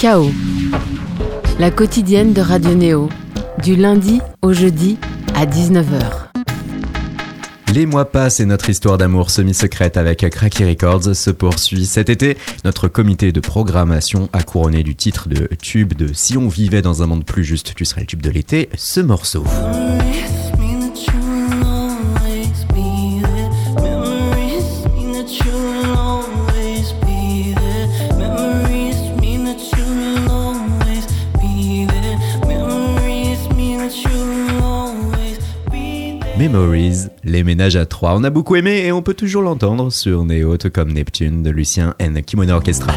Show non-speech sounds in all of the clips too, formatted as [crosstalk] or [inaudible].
Chaos, la quotidienne de Radio Néo, du lundi au jeudi à 19h. Les mois passent et notre histoire d'amour semi-secrète avec Cracky Records se poursuit. Cet été, notre comité de programmation a couronné du titre de tube de Si on vivait dans un monde plus juste, tu serais le tube de l'été, ce morceau. Les ménages à trois. On a beaucoup aimé et on peut toujours l'entendre sur Néote comme Neptune de Lucien N. Kimono Orchestra.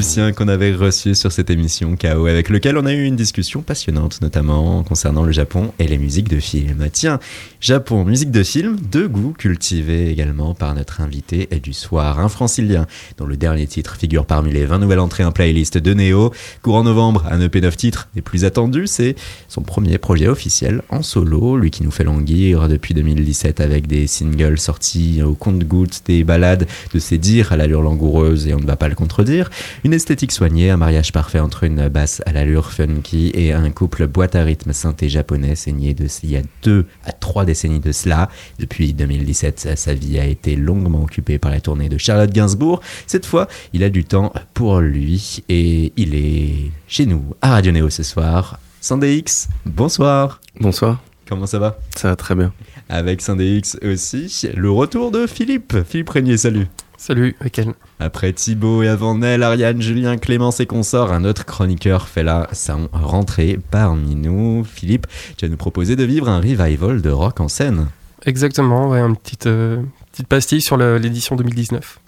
Lucien qu'on avait reçu sur cette émission KO, avec lequel on a eu une discussion passionnante, notamment concernant le Japon et les musiques de film. Tiens, Japon, musique de film, deux goûts cultivés également par notre invité du soir, un francilien, dont le dernier titre figure parmi les 20 nouvelles entrées en playlist de Neo. Courant novembre, un EP 9 titres des plus attendus, c'est son premier projet officiel en solo, lui qui nous fait languir depuis 2017 avec des singles sortis au compte-gouttes, des balades de ses dires à l'allure langoureuse et on ne va pas le contredire. Une esthétique soignée, un mariage parfait entre une basse à l'allure funky et un couple boîte à rythme synthé japonais saigné de il y a deux à trois décennies de cela. Depuis 2017, sa vie a été longuement occupée par la tournée de Charlotte Gainsbourg. Cette fois, il a du temps pour lui et il est chez nous à Radio Néo ce soir. X, bonsoir. Bonsoir. Comment ça va? Ça va très bien. Avec X aussi, le retour de Philippe. Philippe Régnier, salut. Salut, Michael. Après Thibaut et avant Nel, Ariane, Julien, Clémence et consorts, un autre chroniqueur fait là sa rentrée parmi nous. Philippe, tu as nous proposé de vivre un revival de rock en scène. Exactement, ouais, une petite, euh, petite pastille sur l'édition 2019.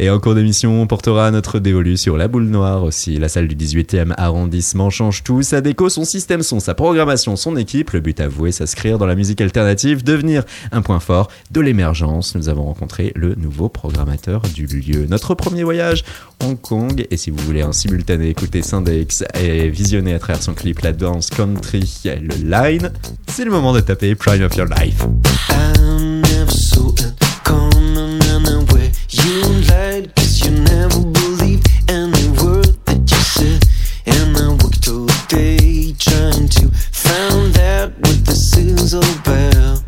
Et en cours d'émission, on portera notre dévolu sur la boule noire aussi. La salle du 18e arrondissement change tout, sa déco, son système son, sa programmation, son équipe. Le but avoué, s'inscrire dans la musique alternative, devenir un point fort de l'émergence. Nous avons rencontré le nouveau programmateur du lieu. Notre premier voyage, Hong Kong. Et si vous voulez en simultané écouter Syndex et visionner à travers son clip la danse country, le line, c'est le moment de taper Prime of Your Life. You lied cause you never believed any word that you said. And I worked all day trying to find out what this is all about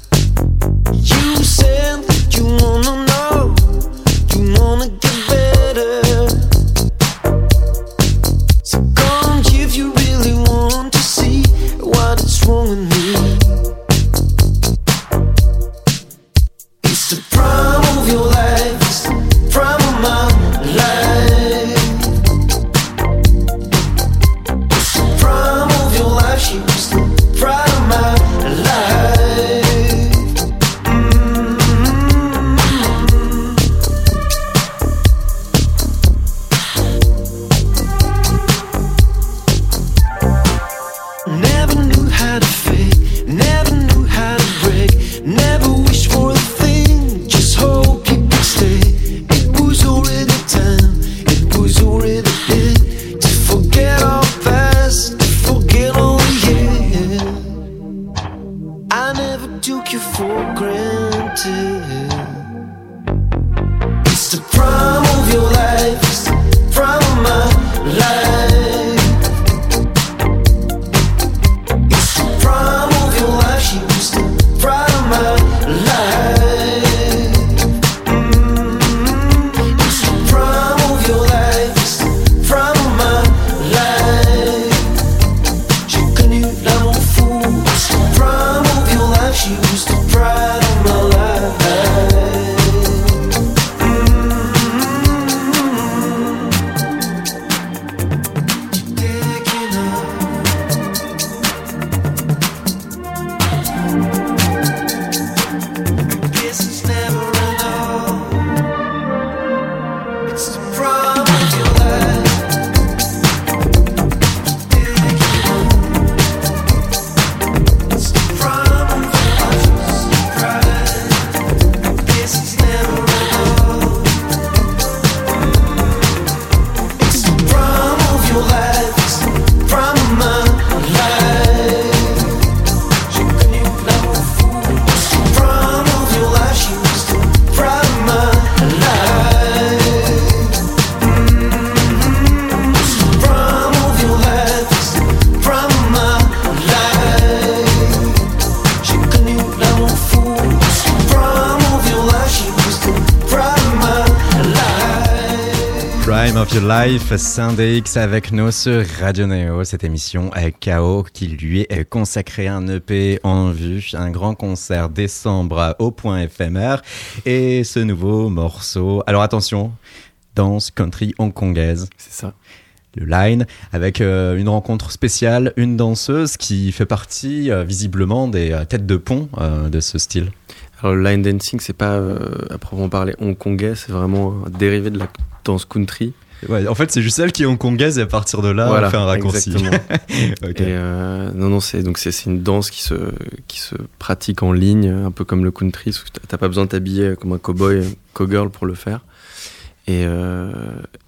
I never took you for granted. It's the prime Life, Sunday X avec nous sur Radio Neo, cette émission KO qui lui est consacrée un EP en vue, un grand concert décembre au point éphémère et ce nouveau morceau. Alors attention, danse country hongkongaise. C'est ça. Le line avec euh, une rencontre spéciale, une danseuse qui fait partie euh, visiblement des euh, têtes de pont de ce style. Alors le line dancing, c'est pas à proprement parler hongkongais, c'est vraiment dérivé de la danse country. Ouais, en fait, c'est juste celle qui est hongkongaise et à partir de là, on fait un raccourci. Exactement. [laughs] non, non, c'est donc c'est une danse qui se qui se pratique en ligne, un peu comme le country. T'as pas besoin de t'habiller comme un cowboy, cowgirl pour le faire. Et, euh,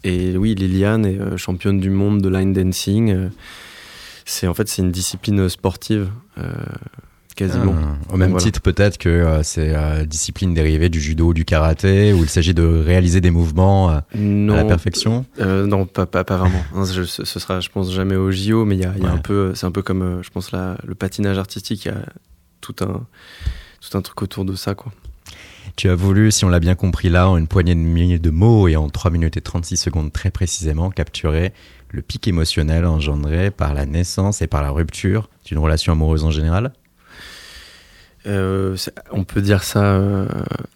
et oui, Liliane est euh, championne du monde de line dancing. Euh, c'est en fait c'est une discipline sportive quasiment. Ah, au même titre peut-être que c'est discipline dérivée du judo ou du karaté, où il s'agit de réaliser des mouvements à la perfection. non, pas, pas, pas vraiment. ce sera, je pense, jamais au JO, mais il y a, y a un peu, c'est un peu comme, je pense, la, le patinage artistique. Il y a tout un, tout un truc autour de ça, quoi. Tu as voulu, si on l'a bien compris là, en une poignée de mots et en 3 minutes et 36 secondes très précisément, capturer le pic émotionnel engendré par la naissance et par la rupture d'une relation amoureuse en général euh, on peut dire ça euh,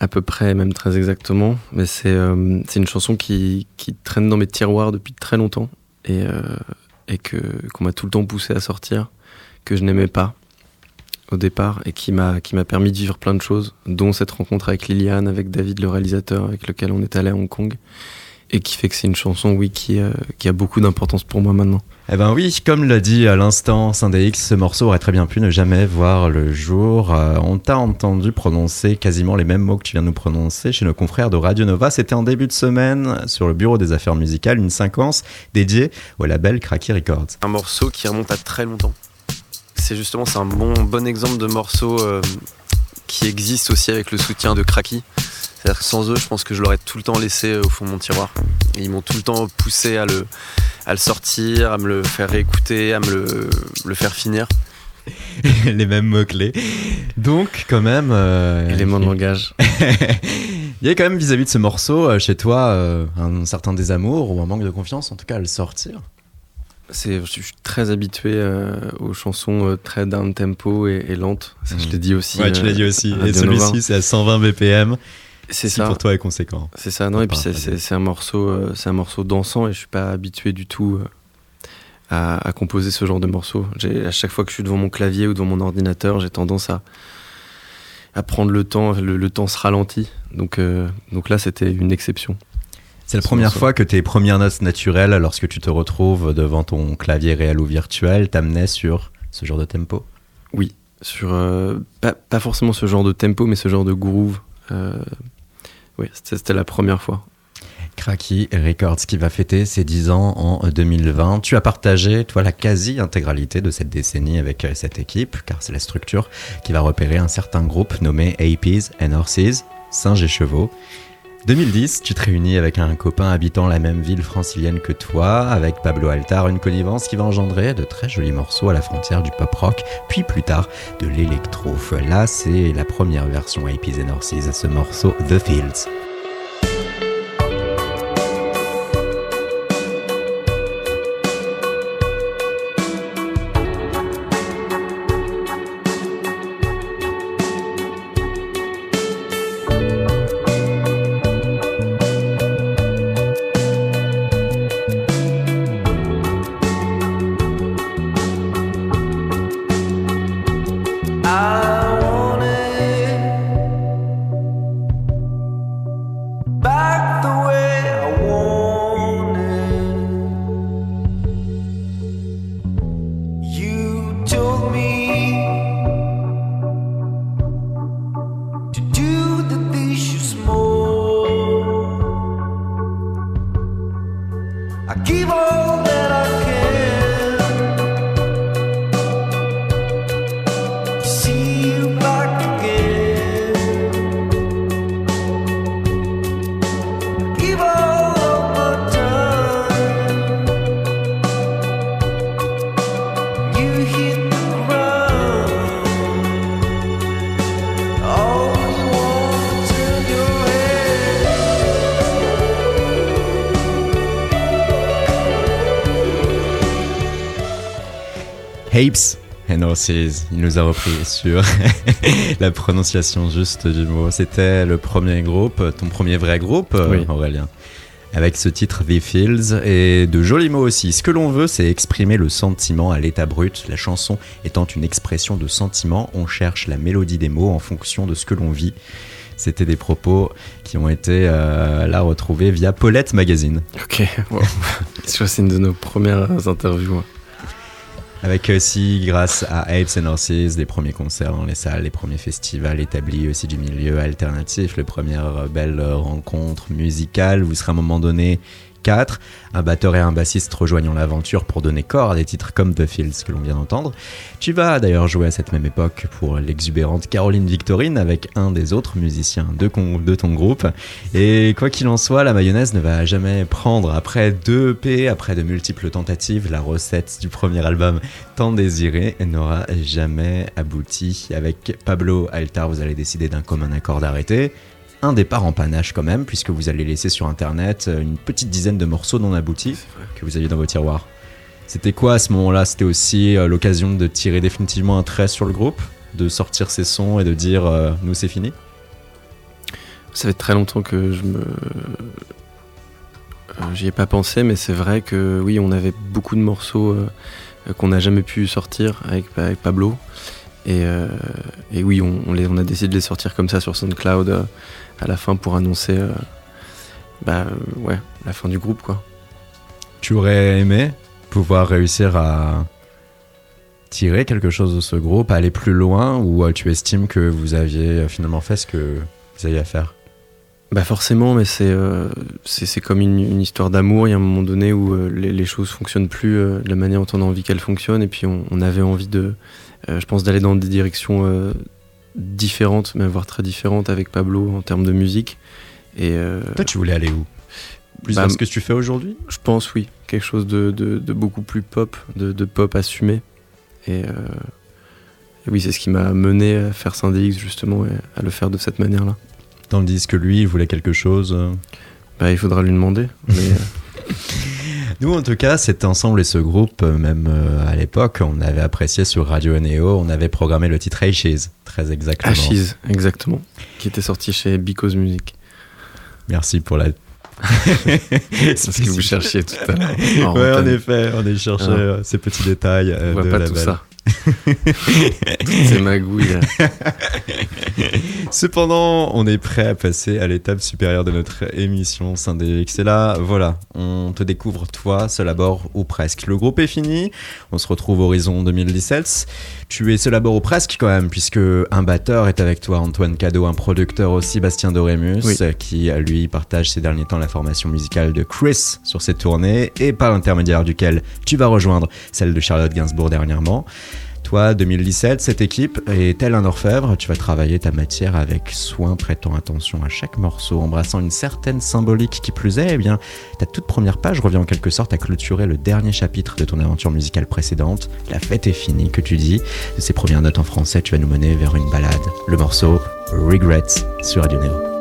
à peu près, même très exactement, mais c'est euh, une chanson qui, qui, traîne dans mes tiroirs depuis très longtemps et, et que qu'on m'a tout le temps poussé à sortir, que je n'aimais pas au départ et qui m'a qui m'a permis de vivre plein de choses, dont cette rencontre avec Liliane, avec David le réalisateur avec lequel on est allé à Hong Kong et qui fait que c'est une chanson oui qui euh, qui a beaucoup d'importance pour moi maintenant. Eh ben oui, comme l'a dit à l'instant X, ce morceau aurait très bien pu ne jamais voir le jour. Euh, on t'a entendu prononcer quasiment les mêmes mots que tu viens de nous prononcer chez nos confrères de Radio Nova. C'était en début de semaine sur le bureau des affaires musicales, une séquence dédiée au label Cracky Records. Un morceau qui remonte à très longtemps c'est justement c'est un bon, bon exemple de morceau euh, qui existe aussi avec le soutien de Kraki. C'est-à-dire que sans eux, je pense que je l'aurais tout le temps laissé euh, au fond de mon tiroir. Et ils m'ont tout le temps poussé à le, à le sortir, à me le faire réécouter, à me le, le faire finir. [laughs] les mêmes mots-clés. Donc, quand même. Euh, Élément de langage. [laughs] Il y a quand même vis-à-vis de ce morceau, chez toi, un certain désamour ou un manque de confiance, en tout cas, à le sortir je suis très habitué euh, aux chansons euh, très down tempo et, lentes. Ça, je mhm. l'ai dit aussi. Ouais, tu l'as dit euh, aussi. Et celui-ci, c'est à 120 BPM. C'est ça. pour toi est conséquent. C'est ça. Non, et puis c'est un morceau, c'est un morceau dansant et je suis pas habitué du tout à, composer ce genre de morceau. À chaque fois que je suis devant mon clavier ou devant mon ordinateur, j'ai tendance à à prendre le temps. Le, temps se ralentit. Donc donc là, c'était une exception. C'est la première fois que tes premières notes naturelles, lorsque tu te retrouves devant ton clavier réel ou virtuel, t'amenaient sur ce genre de tempo? Oui, sur euh, pas, forcément ce genre de tempo, mais ce genre de groove. Euh, oui, c'était la première fois. Cracky Records qui va fêter ses 10 ans en 2020. Tu as partagé, toi, la quasi-intégralité de cette décennie avec euh, cette équipe, car c'est la structure qui va repérer un certain groupe nommé APs and Horses, singes et chevaux. 2010, tu te réunis avec un copain habitant la même ville francilienne que toi, avec Pablo Altar, une connivence qui va engendrer de très jolis morceaux à la frontière du pop rock, puis plus tard de l'électro. Là, c'est la première version APs and à ce morceau The Fields. Apes and Horses. Il nous a repris sur [laughs] la prononciation juste du mot. C'était le premier groupe, ton premier vrai groupe, euh, Oui. Aurélien. Avec ce titre The Fields et de jolis mots aussi. Ce que l'on veut, c'est exprimer le sentiment à l'état brut. La chanson étant une expression de sentiment, on cherche la mélodie des mots en fonction de ce que l'on vit. C'était des propos qui ont été euh, là retrouvés via Paulette Magazine. Ok, [laughs] wow. c'est une de nos premières interviews. Avec aussi, grâce à Apes and Horses, les premiers concerts dans les salles, les premiers festivals établis aussi du milieu alternatif, les premières belles rencontres musicales. Vous serez à un moment donné un batteur et un bassiste rejoignant l'aventure pour donner corps à des titres comme The Fields que l'on vient d'entendre. Tu vas d'ailleurs jouer à cette même époque pour l'exubérante Caroline Victorine avec un des autres musiciens de ton groupe. Et quoi qu'il en soit, la mayonnaise ne va jamais prendre. Après deux EP, après de multiples tentatives, la recette du premier album tant désiré n'aura jamais abouti. Avec Pablo Altar, vous allez décider d'un commun accord d'arrêter. Un départ en panache quand même, puisque vous allez laisser sur internet une petite dizaine de morceaux non aboutis que vous aviez dans vos tiroirs. C'était quoi à ce moment-là? C'était aussi euh, l'occasion de tirer définitivement un trait sur le groupe, de sortir ses sons et de dire euh, nous c'est fini? Ça fait très longtemps que je me. Euh, J'y ai pas pensé, mais c'est vrai que oui, on avait beaucoup de morceaux euh, euh, qu'on n'a jamais pu sortir avec, avec Pablo. Et, euh, et oui, on, on les, on a décidé de les sortir comme ça sur SoundCloud euh, à la fin pour annoncer euh, bah, ouais, la fin du groupe. quoi. Tu aurais aimé pouvoir réussir à tirer quelque chose de ce groupe, aller plus loin, ou euh, tu estimes que vous aviez euh, finalement fait ce que vous aviez à faire? Bah forcément, mais c'est euh, comme une, une histoire d'amour. Il y a un moment donné où euh, les, les choses fonctionnent plus euh, de la manière dont on a envie qu'elles fonctionnent, et puis on, on avait envie de, je pense, d'aller dans des directions différentes, même voire très différentes avec Pablo en termes de musique. Et euh, Toi, tu voulais aller où? Plus Bah, vers ce que tu fais aujourd'hui? je pense oui, quelque chose de, de, de beaucoup plus pop, de, de pop assumé. Et, euh, et oui, c'est ce qui m'a mené à faire Syndix justement et à le faire de cette manière-là. Tandis que lui, il voulait quelque chose. euh. Bah, il faudra lui demander. Mais, [laughs] Nous, en tout cas, cet ensemble et ce groupe, euh, même euh, à l'époque, on avait apprécié sur Radio NEO, on avait programmé le titre Ashes, très exactement. Ashes, exactement, qui était sorti chez Because Music. Merci pour la. [laughs] C'est ce que vous cherchiez tout à l'heure. Ouais, en effet, on a cherché Ah. euh, ces petits détails. On voit de pas la tout ça. [laughs] C'est magouille. [laughs] Cependant, on est prêt à passer à l'étape supérieure de notre émission Syndélix. Et là, voilà, on te découvre toi, seul à bord ou presque. Le groupe est fini, on se retrouve horizon 2017. Tu es seul à bord ou presque quand même, puisque un batteur est avec toi, Antoine Cadeau, un producteur aussi, Bastien Dorémus, Oui. qui lui partage ces derniers temps la formation musicale de Chris sur ses tournées, et par l'intermédiaire duquel tu vas rejoindre celle de Charlotte Gainsbourg dernièrement. Toi, 2017, cette équipe est tel un orfèvre, tu vas travailler ta matière avec soin, prêtant attention à chaque morceau, embrassant une certaine symbolique qui plus est, eh bien, ta toute première page revient en quelque sorte à clôturer le dernier chapitre de ton aventure musicale précédente. La fête est finie, que tu dis. De ces premières notes en français, tu vas nous mener vers une balade. Le morceau Regrets sur Radio Neo.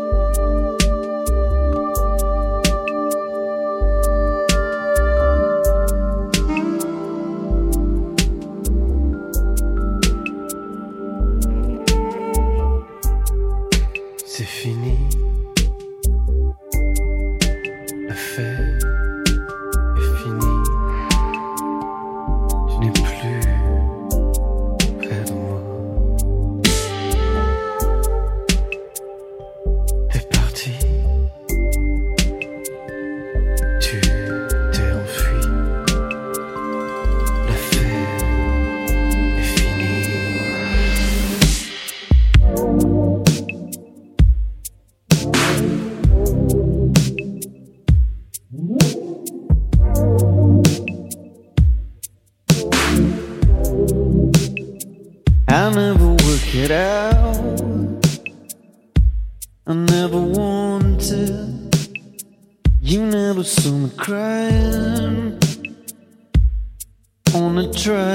I never work it out. I never wanted. You never saw me crying on a train.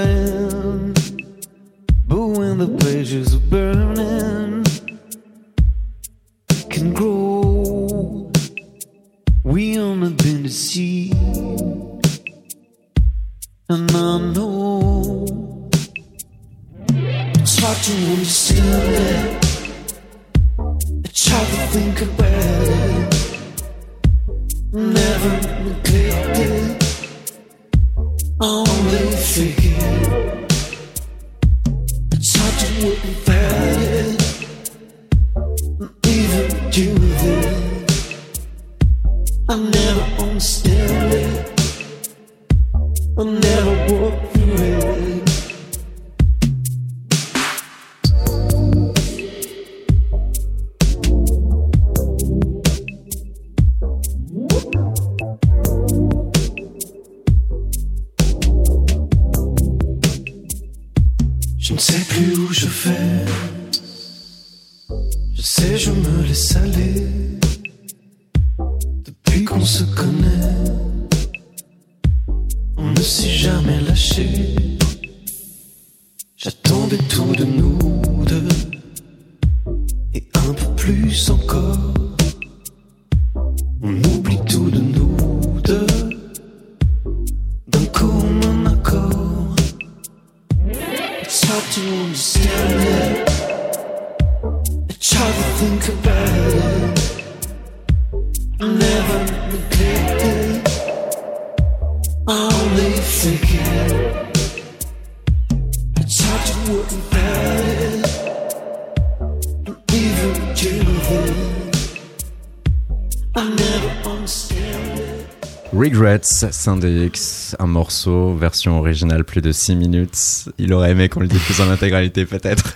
Think about it. I never neglect it. I only figure. It's hard to work without it. Regrets, Sunday X, un morceau, version originale, plus de 6 minutes. Il aurait aimé qu'on le diffuse en intégralité, peut-être.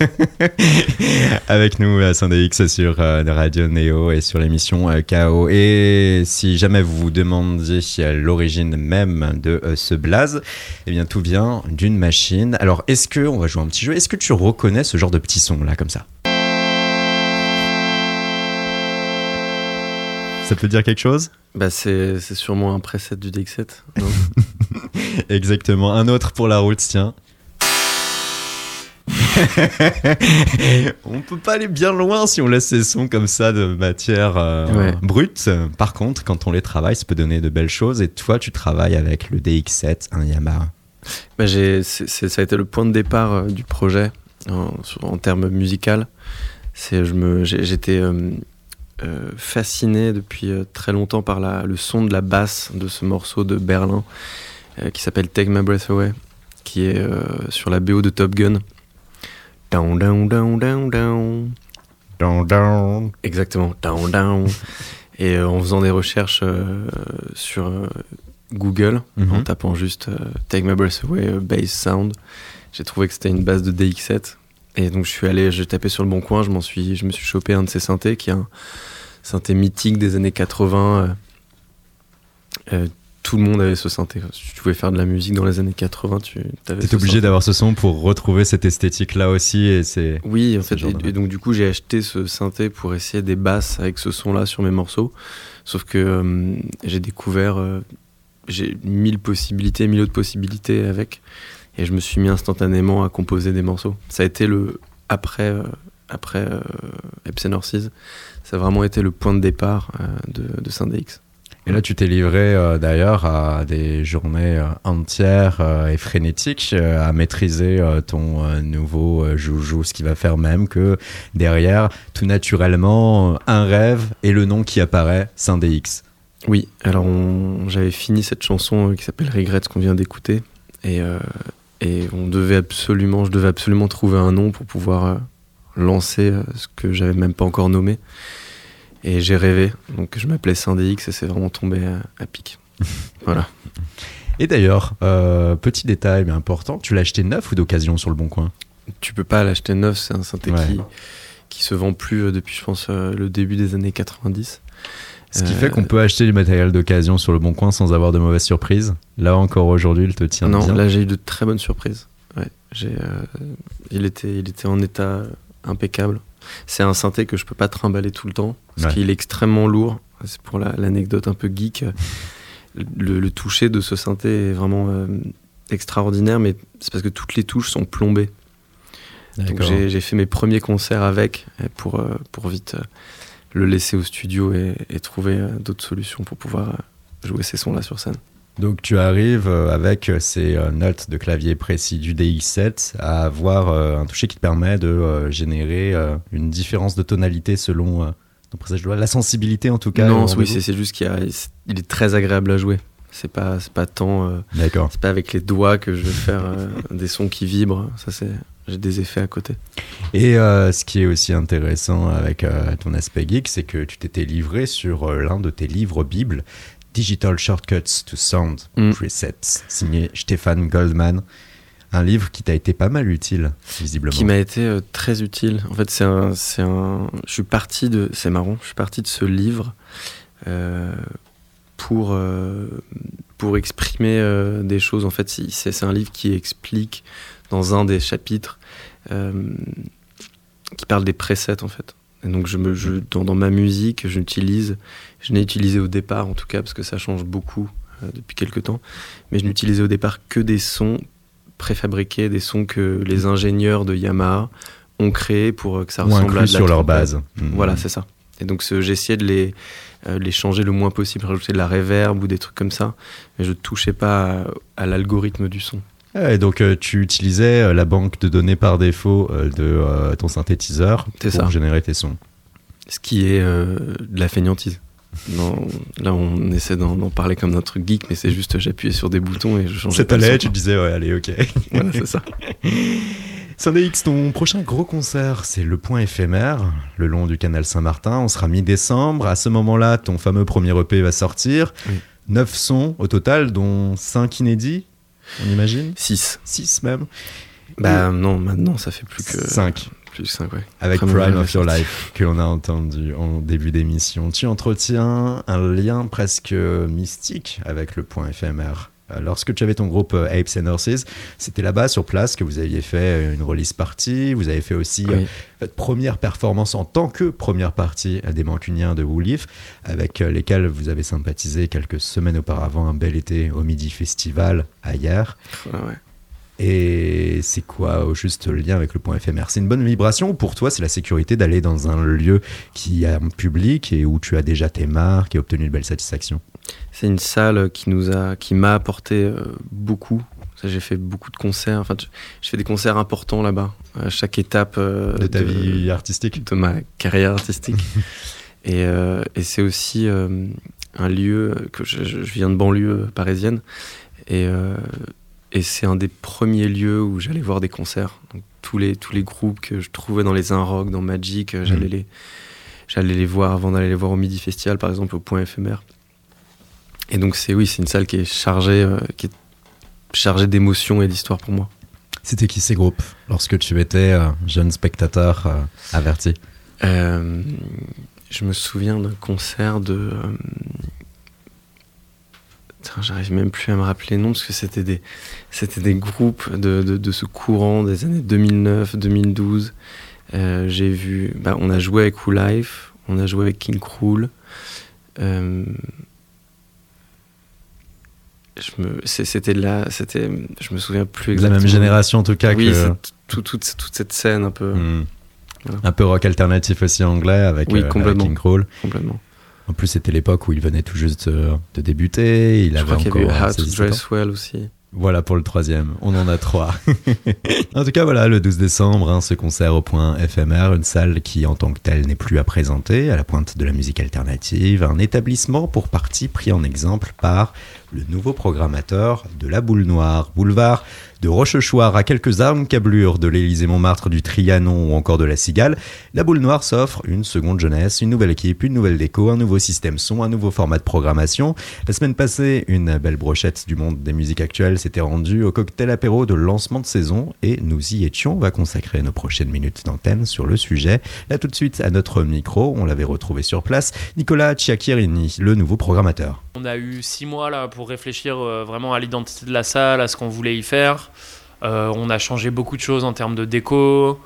[laughs] Avec nous, à Sunday X sur euh, Radio Neo et sur l'émission euh, KO. Et si jamais vous vous demandiez euh, l'origine même de euh, ce blaze, eh bien, tout vient d'une machine. Alors, est-ce que, on va jouer un petit jeu, est-ce que tu reconnais ce genre de petit son là, comme ça? Ça peut dire quelque chose? Bah, c'est c'est sûrement un preset du DX7. non? [laughs] Exactement. Un autre pour la route, tiens. [laughs] on peut pas aller bien loin si on laisse ces sons comme ça de matière euh, Ouais. brute. Par contre, quand on les travaille, ça peut donner de belles choses. Et toi, tu travailles avec le DX7, un Yamaha. Bah, j'ai- ça a été le point de départ euh, du projet en, termes musical. C'est, je me, j'ai- j'étais euh, fasciné depuis euh, très longtemps par la, le son de la basse de ce morceau de Berlin euh, qui s'appelle Take My Breath Away, qui est sur la BO de Top Gun. Down, down, down, down, down. Down, down. Exactement, down, down. Et en faisant des recherches sur Google, Mhm. en tapant juste Take My Breath Away Bass Sound, j'ai trouvé que c'était une base de DX7. Et donc je suis allé, j'ai tapé sur le bon coin, je, m'en suis, je me suis chopé un de ces synthés qui est un synthé mythique des années 80. euh, euh, tout le monde avait ce synthé. Si tu pouvais faire de la musique dans les années 80, tu avais T'es obligé d'avoir ce son pour retrouver cette esthétique-là aussi. Et c'est. Oui, en fait, et, donc du coup j'ai acheté ce synthé pour essayer des basses avec ce son-là sur mes morceaux. Sauf que euh, j'ai découvert, euh, j'ai mille possibilités, mille autres possibilités avec, et je me suis mis instantanément à composer des morceaux. Ça a été le après euh, après euh, Epson ça a vraiment été le point de départ euh, de, de Synthé X. Et là, tu t'es livré euh, d'ailleurs à des journées euh, entières euh, et frénétiques à maîtriser ton nouveau joujou, ce qui va faire même que derrière, tout naturellement, un rêve et le nom qui apparaît, Synday X. Oui, alors j'avais fini cette chanson qui s'appelle Regrets qu'on vient d'écouter et, et on devait absolument, je devais absolument trouver un nom pour pouvoir euh, lancer euh, ce que j'avais même pas encore nommé. Et j'ai rêvé, donc je m'appelais Syndix et c'est vraiment tombé à, à pic. [laughs] voilà. Et d'ailleurs, euh, petit détail mais important, tu l'as acheté neuf ou d'occasion sur le bon coin? Tu peux pas l'acheter neuf, c'est un synthé Ouais. qui, qui se vend plus depuis, je pense, le début des années 90. Ce qui fait qu'on peut acheter du matériel d'occasion sur le bon coin sans avoir de mauvaises surprises. Là encore aujourd'hui, il te tient non, bien. là j'ai eu de très bonnes surprises. Ouais, j'ai, euh, il, était, il était en état impeccable. C'est un synthé que je peux pas trimballer tout le temps parce Ouais. qu'il est extrêmement lourd. C'est pour la- l'anecdote un peu geek. Le, le toucher de ce synthé est vraiment euh, extraordinaire, mais c'est parce que toutes les touches sont plombées. Donc j'ai j'ai fait mes premiers concerts avec pour, euh, pour vite le laisser au studio et, et trouver euh, d'autres solutions pour pouvoir euh, jouer ces sons-là sur scène. Donc tu arrives euh, avec ces notes de clavier précis du DX7 à avoir un toucher qui te permet de générer une différence de tonalité selon ton pressage de doigt, la sensibilité en tout cas. non, oui, c'est juste qu'il est très agréable à jouer. C'est pas, pas tant, D'accord. c'est pas avec les doigts que je vais faire des sons qui vibrent. Ça, c'est, j'ai des effets à côté. Et euh, ce qui est aussi intéressant avec euh, ton aspect geek, c'est que tu t'étais livré sur euh, l'un de tes livres Bible, Digital Shortcuts to Sound Mm. Presets, signé Stéphane Goldman. Un livre qui t'a été pas mal utile, visiblement. Qui m'a été euh, très utile. En fait, c'est un, c'est un. Je suis parti de. C'est marrant. Je suis parti de ce livre euh, pour euh, pour exprimer euh, des choses. En fait, c'est un livre qui explique dans un des chapitres euh, qui parle des presets en fait. Et donc, je me, je, dans, dans ma musique, j'utilise. Je n'ai utilisé au départ, en tout cas, parce que ça change beaucoup euh, depuis quelques temps. Mais je n'utilisais au départ que des sons préfabriqués, des sons que les ingénieurs de Yamaha ont créés pour euh, que ça ressemble à de la sur leur base. Mm. Voilà, c'est ça. Et donc essayé de les, euh, les changer le moins possible, rajouter de la reverb ou des trucs comme ça. Mais je touchais pas à, à l'algorithme du son. Et donc euh, tu utilisais euh, la banque de données par défaut euh, de ton synthétiseur pour ça. générer tes sons. Ce qui est euh, de la fainéantise. Non, là, on essaie d'en parler comme d'un truc geek, mais c'est juste j'appuyais sur des boutons et je changeais Ça t'allait, son, tu disais ouais allez ok. [laughs] Voilà, c'est ça. [laughs] X, ton prochain gros concert, c'est Le Point éphémère, le long du canal Saint-Martin. On sera mi-décembre. À ce moment-là, ton fameux premier EP va sortir. Oui. Neuf sons au total, dont 5 inédits, on imagine 6. 6 même. Bah non, maintenant ça fait plus que 5. plus 5, ouais. Avec Prime of Your. Life, que l'on a entendu en début d'émission. Tu entretiens un lien presque mystique avec le point éphémère. Euh, Lorsque tu avais ton groupe euh, Apes and Horses, c'était là-bas sur place que vous aviez fait euh, une release party. Vous avez fait aussi Oui. votre première performance en tant que première partie des Mancuniens de Woolif, avec lesquels vous avez sympathisé quelques semaines auparavant un bel été au Midi Festival à hier. Ouais, ouais. Et c'est quoi au juste le lien avec le point éphémère C'est une bonne vibration ou pour toi? C'est la sécurité d'aller dans un lieu qui a un public et où tu as déjà tes marques et obtenu de belles satisfactions? C'est une salle qui nous a, qui m'a apporté euh, beaucoup. J'ai fait beaucoup de concerts. Enfin, je fais des concerts importants là-bas. À chaque étape euh, de ta vie artistique? de ma carrière artistique. [laughs] et euh, et c'est aussi un lieu que je, je viens de banlieue parisienne. Et, et c'est un des premiers lieux où j'allais voir des concerts. Donc, tous, les, tous les groupes que je trouvais dans les Inrock, dans Magic, euh, j'allais Mhm. les, j'allais les voir avant d'aller les voir au Midi Festival, par exemple, au Point éphémère. Et donc, c'est oui, c'est une salle qui est chargée, euh, qui est chargée d'émotions et d'histoire pour moi. C'était qui ces groupes lorsque tu étais euh, jeune spectateur euh, averti? Je me souviens d'un concert de. J'arrive même plus à me rappeler noms parce que c'était des, c'était des groupes de, de, de ce courant des années 2009, 2012. Euh, J'ai vu. Bah, on a joué avec Who Life, on a joué avec King Krul. Euh, je me, c'était là, c'était, je me souviens plus De la exactement. même génération en tout cas Oui, que tout- toute, cette scène un peu Hmm. Voilà. un peu rock alternatif aussi anglais avec, Oui, euh, avec. King Crawl. complètement. En plus c'était l'époque où il venait tout juste euh, de débuter. Il Je avait crois qu'il y encore avait How 16 to 17 ans. Dress Well aussi. Voilà pour le troisième, on en a trois. [laughs] en tout cas, voilà, le 12 décembre, hein, ce concert au point éphémère, une salle qui en tant que telle n'est plus à présenter, à la pointe de la musique alternative, un établissement pour partie pris en exemple par le nouveau programmateur de la Boule Noire, boulevard de Rochechouart à quelques encablures de l'Élysée-Montmartre, du Trianon ou encore de la Cigale, la Boule Noire s'offre une seconde jeunesse, une nouvelle équipe, une nouvelle déco, un nouveau système son, un nouveau format de programmation. La semaine passée, une belle brochette du monde des musiques actuelles s'était rendue au cocktail apéro de lancement de saison et nous y étions. On va consacrer nos prochaines minutes d'antenne sur le sujet. Là tout de suite à notre micro, on l'avait retrouvé sur place, Nicolas Ciacchierini, le nouveau programmateur. On a eu six mois là pour réfléchir euh, vraiment à l'identité de la salle, à ce qu'on voulait y faire. Euh, on a changé beaucoup de choses en termes de déco,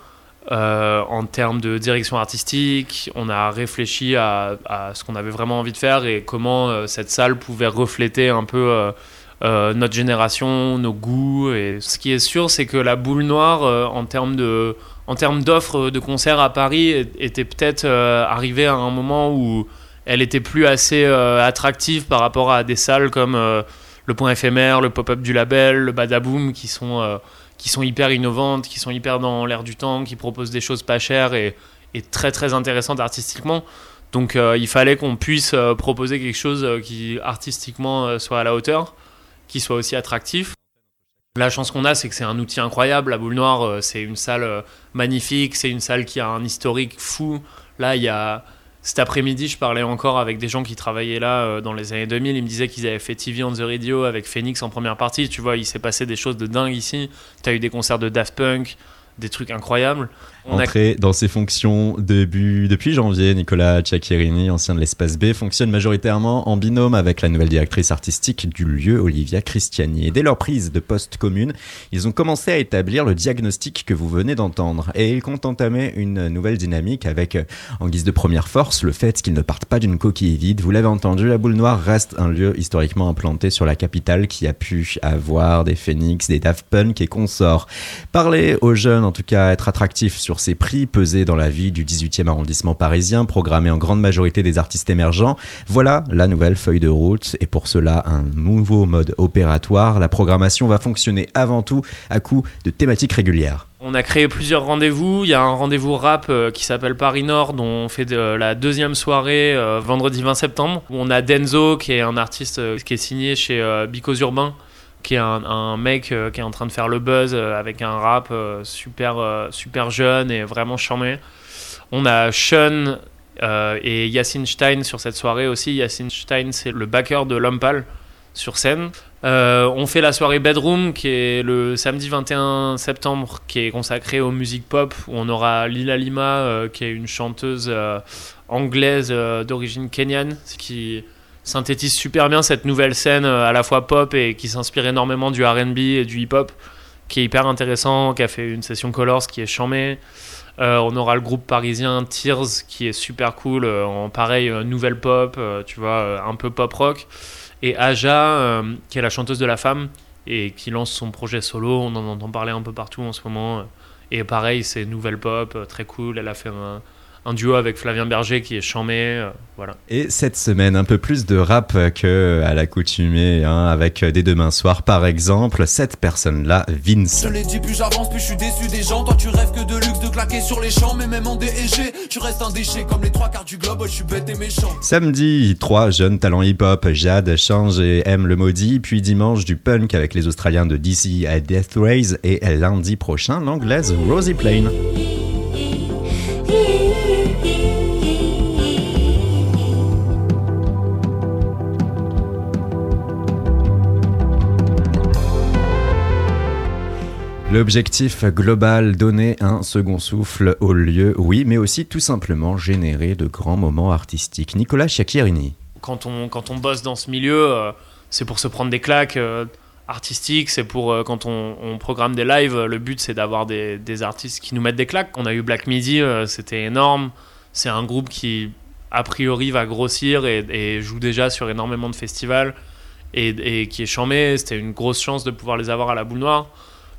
euh, en termes de direction artistique. On a réfléchi à, ce qu'on avait vraiment envie de faire et comment euh, cette salle pouvait refléter un peu notre génération, nos goûts. Et ce qui est sûr, c'est que la boule noire, en termes de en termes d'offres de concerts à Paris, était peut-être arrivée à un moment où elle était plus assez attractive par rapport à des salles comme le point éphémère, le pop-up du label, le badaboom qui sont, euh, qui sont hyper innovantes, qui sont hyper dans l'air du temps, qui proposent des choses pas chères et, très très intéressantes artistiquement. Donc euh, il fallait qu'on puisse euh, proposer quelque chose qui artistiquement soit à la hauteur, qui soit aussi attractif. La chance qu'on a, c'est que c'est un outil incroyable. La boule noire, c'est une salle magnifique, c'est une salle qui a un historique fou. Là, il y a cet après-midi, je parlais encore avec des gens qui travaillaient là euh, dans les années 2000. Ils me disaient qu'ils avaient fait TV on the Radio avec Phoenix en première partie. Tu vois, il s'est passé des choses de dingue ici. Tu as eu des concerts de Daft Punk, des trucs incroyables. Entré dans ses fonctions début, depuis janvier, Nicolas Ciacchierini, ancien de l'espace B, fonctionne majoritairement en binôme avec la nouvelle directrice artistique du lieu, Olivia Christiani. Dès leur prise de poste commune, ils ont commencé à établir le diagnostic que vous venez d'entendre. Et ils comptent entamer une nouvelle dynamique avec, en guise de première force, le fait qu'ils ne partent pas d'une coquille vide. Vous l'avez entendu, la boule noire reste un lieu historiquement implanté sur la capitale qui a pu avoir des Phoenix, des Daft Punk et consorts. Parler aux jeunes, en tout cas, être attractif ses prix, peser dans la vie du 18e arrondissement parisien, programmer en grande majorité des artistes émergents, voilà la nouvelle feuille de route. Et pour cela, un nouveau mode opératoire. La programmation va fonctionner avant tout à coup de thématiques régulières. On a créé plusieurs rendez-vous. Il y a un rendez-vous rap euh, qui s'appelle Paris Nord, dont on fait de, la deuxième soirée euh, vendredi 20 septembre. On a Denzo, qui est un artiste euh, qui est signé chez euh, Bicos Urbain, qui est un, mec euh, qui est en train de faire le buzz euh, avec un rap euh, super, super jeune et vraiment charmé. On a Sean et Yacine Stein sur cette soirée aussi. Yacine Stein, c'est le backer de Lompal sur scène. On fait la soirée Bedroom qui est le samedi 21 septembre qui est consacrée aux musiques pop où on aura Lila Lima qui est une chanteuse anglaise d'origine kenyane qui synthétise super bien cette nouvelle scène euh, à la fois pop et qui s'inspire énormément du R&B et du hip-hop qui est hyper intéressant qui a fait une session Colors qui est chambée Euh, on aura le groupe parisien Tears qui est super cool euh, en pareil euh, nouvelle pop tu vois un peu pop rock et Aja, qui est la chanteuse de La Femme, et qui lance son projet solo. On en entend parler un peu partout en ce moment. Et pareil, c'est nouvelle pop, très cool. Elle a fait un, un duo avec Flavien Berger qui est chambé. euh, voilà. Et cette semaine, un peu plus de rap que à l'accoutumée, hein, avec des demain soir par exemple. Cette personne-là, Vince. Je l'ai dit, plus j'avance, plus je suis déçu des gens. Toi, tu rêves que de luxe, de claquer sur les champs, mais même en DEG, tu restes un déchet comme les trois quarts du globe. Je suis bête et méchant. Samedi, trois jeunes talents hip-hop, Jade, Change et M le maudit, puis dimanche du punk avec les Australiens de DC à Death Rays et lundi prochain l'anglaise Rosie Plain. L'objectif global, donner un second souffle au lieu, oui, mais aussi tout simplement générer de grands moments artistiques. Nicolas Chiacchierini. Quand on, quand on bosse dans ce milieu, euh, c'est pour se prendre des claques euh, artistiques. C'est pour euh, quand on, programme des lives, le but c'est d'avoir des, des artistes qui nous mettent des claques. On a eu Black Midi, c'était énorme. C'est un groupe qui, a priori, va grossir et, et joue déjà sur énormément de festivals et, et qui est chambé. C'était une grosse chance de pouvoir les avoir à la boule noire.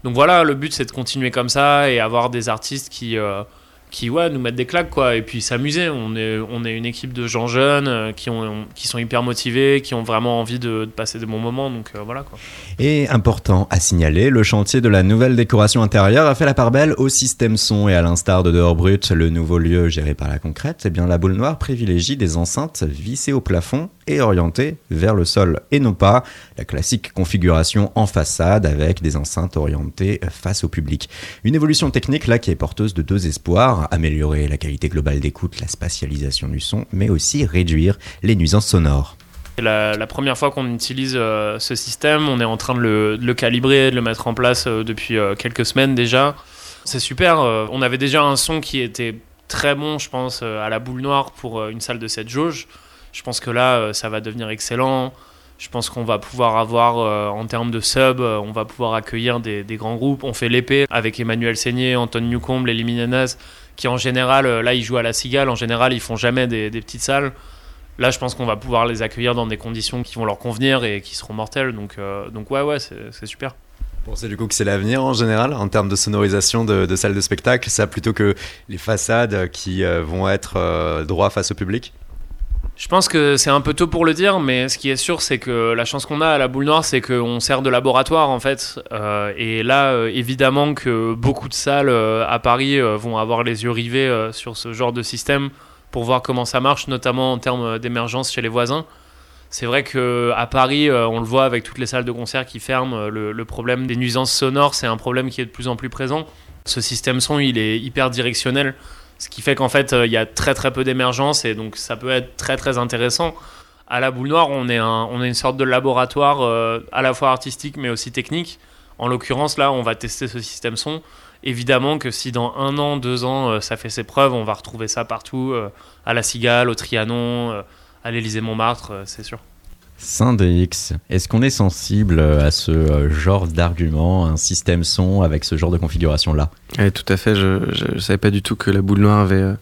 Donc voilà, le but c'est de continuer comme ça et avoir des artistes qui, euh, qui ouais, nous mettent des claques quoi, et puis s'amuser. On est, on est une équipe de gens jeunes euh, qui, ont, qui sont hyper motivés, qui ont vraiment envie de, passer des bons moments, donc euh, voilà quoi. Et important à signaler, le chantier de la nouvelle décoration intérieure a fait la part belle au système son et à l'instar de Dehors Brut, le nouveau lieu géré par la concrète, eh bien la boule noire privilégie des enceintes vissées au plafond et orientées vers le sol et non pas la classique configuration en façade avec des enceintes orientées face au public. Une évolution technique là qui est porteuse de deux espoirs, améliorer la qualité globale d'écoute, la spatialisation du son, mais aussi réduire les nuisances sonores. C'est la, première fois qu'on utilise euh, ce système, on est en train de le, calibrer, de le mettre en place euh, depuis euh, quelques semaines déjà. C'est super, on avait déjà un son qui était très bon, je pense, à la boule noire pour une salle de 7 jauges. Je pense que là, ça va devenir excellent. Je pense qu'on va pouvoir avoir, en termes de sub, on va pouvoir accueillir des, grands groupes. On fait l'épée avec Emmanuel Seigné, Anton Newcombe, Elie Minanas, qui en général, euh, là, ils jouent à la cigale. En général, ils font jamais des, petites salles. Là, je pense qu'on va pouvoir les accueillir dans des conditions qui vont leur convenir et qui seront mortelles. Donc, euh, donc ouais, ouais, c'est super. Bon, c'est du coup que c'est l'avenir en général en termes de sonorisation de, de salles de spectacle, ça plutôt que les façades qui euh, vont être euh, droit face au public. Je pense que c'est un peu tôt pour le dire, mais ce qui est sûr, c'est que la chance qu'on a à la boule noire, c'est qu'on sert de laboratoire en fait. Euh, et là, euh, évidemment que beaucoup de salles euh, à Paris vont avoir les yeux rivés sur ce genre de système pour voir comment ça marche, notamment en termes d'émergence chez les voisins. C'est vrai que à Paris, on le voit avec toutes les salles de concert qui ferment, le, le problème des nuisances sonores, c'est un problème qui est de plus en plus présent. Ce système son, il est hyper directionnel. Ce qui fait qu'en fait, euh, il y a très très peu d'émergence et donc ça peut être très très intéressant. À la boule noire, on est, un, on est une sorte de laboratoire euh, à la fois artistique mais aussi technique. En l'occurrence, là, on va tester ce système son. Évidemment que si dans un an, deux ans, euh, ça fait ses preuves, on va retrouver ça partout, à la Cigale, au Trianon, à l'Élysée Montmartre, euh, c'est sûr. Syndx, est-ce qu'on est sensible à ce euh, genre d'argument, un système son avec ce genre de configuration-là? Ouais, tout à fait. Je, je savais pas du tout que la boule noire avait euh,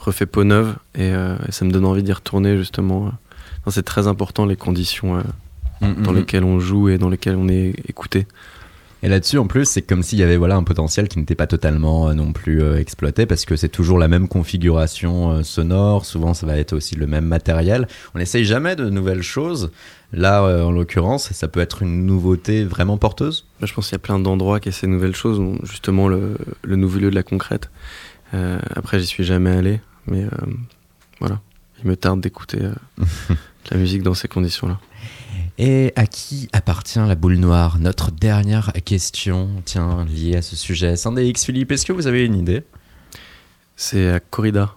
refait peau neuve et, euh, et ça me donne envie d'y retourner justement. euh. C'est très important les conditions euh, dans Mhm. lesquelles on joue et dans lesquelles on est écouté. Et là-dessus, en plus, c'est comme s'il y avait voilà un potentiel qui n'était pas totalement euh, non plus euh, exploité parce que c'est toujours la même configuration euh, sonore. Souvent, ça va être aussi le même matériel. On n'essaye jamais de nouvelles choses. Là, en l'occurrence, ça peut être une nouveauté vraiment porteuse. Moi, je pense qu'il y a plein d'endroits qui essaient de nouvelles choses, justement le, le nouveau lieu de la concrète. Après, j'y suis jamais allé, mais voilà. Il me tarde d'écouter [laughs] la musique dans ces conditions-là. Et à qui appartient la boule noire? Notre dernière question, tiens, liée à ce sujet. Syndx, Philippe, est-ce que vous avez une idée? C'est à Corrida.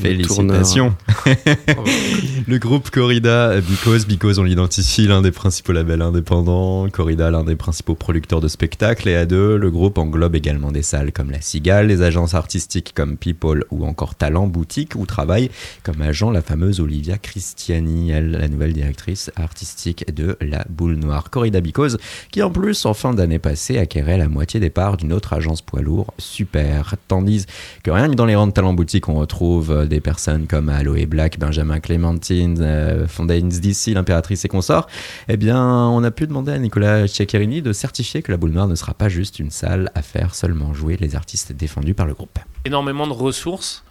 Félicitations. [laughs] Le groupe Corrida, euh, Because, Because on l'identifie, l'un des principaux labels indépendants, Corrida l'un des principaux producteurs de spectacles, et à deux, le groupe englobe également des salles comme La Cigale, des agences artistiques comme People ou encore Talent Boutique, où travaille comme agent la fameuse Olivia Christiani, elle, la nouvelle directrice artistique de La Boule Noire. Corrida Because, qui en plus, en fin d'année passée, acquérait la moitié des parts d'une autre agence poids lourd, Super. Tandis que rien que dans les rangs de Talent Boutique, on retrouve des personnes comme Aloe Black, Benjamin Clémentine, euh, Fondaines DC, l'impératrice et consorts, eh bien, on a pu demander à Nicolas Ceccherini de certifier que la boule noire ne sera pas juste une salle à faire seulement jouer les artistes défendus par le groupe. énormément de ressources.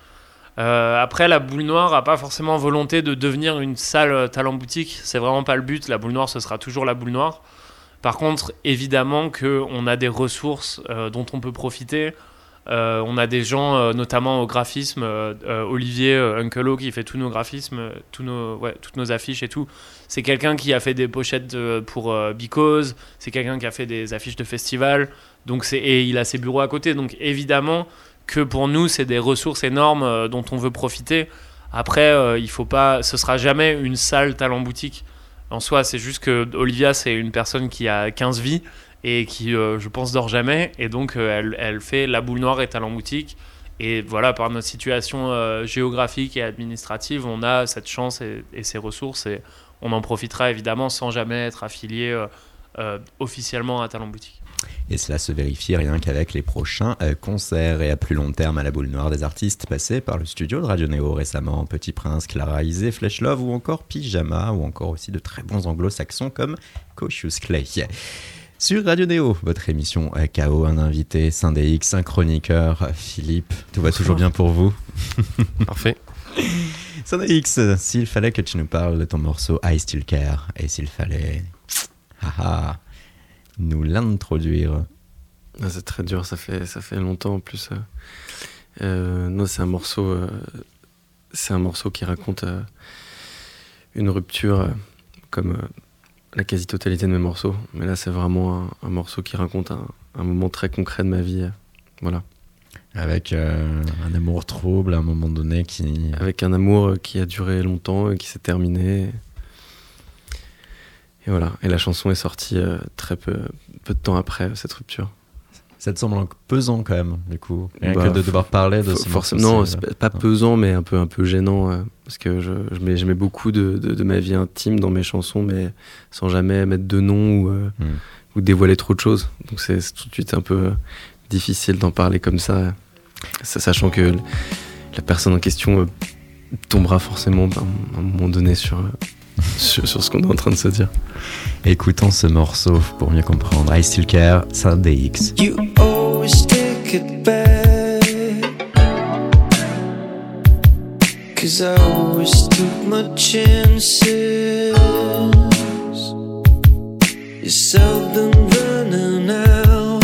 Euh, après, la boule noire a pas forcément volonté de devenir une salle euh, talent boutique. C'est vraiment pas le but. La boule noire, ce sera toujours la boule noire. Par contre, évidemment qu'on a des ressources euh, dont on peut profiter. Euh, on a des gens, euh, notamment au graphisme, euh, euh, Olivier Uncelo qui fait tous nos graphismes, nos, toutes nos affiches et tout. C'est quelqu'un qui a fait des pochettes pour Because, c'est quelqu'un qui a fait des affiches de festival, donc et il a ses bureaux à côté. Donc évidemment que pour nous, c'est des ressources énormes dont on veut profiter. Après, il faut pas, ce sera jamais une salle talent boutique. En soi, c'est juste que Olivia, c'est une personne qui a 15 vies et qui, euh, je pense, dort jamais. Et donc, euh, elle, fait la boule noire et talent boutique. Et voilà, par notre situation euh, géographique et administrative, on a cette chance et, ces ressources. Et on en profitera évidemment sans jamais être affilié officiellement à Talent Boutique. Et cela se vérifie rien qu'avec les prochains concerts et à plus long terme à la boule noire des artistes passés par le studio de Radio Néo récemment, Petit Prince, Clara Isé, Flesh Love ou encore Pyjama ou encore aussi de très bons anglo-saxons comme Cautious Clay. Sur Radio Néo, votre émission KO, un invité, Syndéix, un chroniqueur, Philippe, tout va toujours bien pour vous [laughs] Parfait. Syndéix, s'il fallait que tu nous parles de ton morceau I Still Care et s'il fallait haha, nous l'introduire. Ah, c'est très dur, ça fait, ça fait longtemps en plus. euh. Euh, non, c'est un morceau. euh, c'est un morceau qui raconte euh, une rupture, comme la quasi-totalité de mes morceaux. Mais là, c'est vraiment un, un morceau qui raconte un, un moment très concret de ma vie. Voilà. Avec euh, un amour trouble à un moment donné qui... Avec un amour qui a duré longtemps et qui s'est terminé. Et voilà. Et la chanson est sortie euh, très peu, peu de temps après cette rupture. Ça te semble pesant quand même, du coup. Rien Bah, que de devoir parler de ce forcément, c'est- pas, pas pesant, mais un peu, un peu gênant, euh, parce que je, je mets, je mets beaucoup de, de, de ma vie intime dans mes chansons, mais sans jamais mettre de nom ou, euh, Hmm. ou dévoiler trop de choses. Donc c'est tout de suite un peu euh, difficile d'en parler comme ça, euh, sa- sachant que la personne en question euh, tombera forcément à un- moment donné sur, euh, [laughs] sur, sur ce qu'on est en train de se dire. Écoutons ce morceau pour mieux comprendre. I Still Care, un DX. You always take it back. Cause I always took my chances. You seldom running out.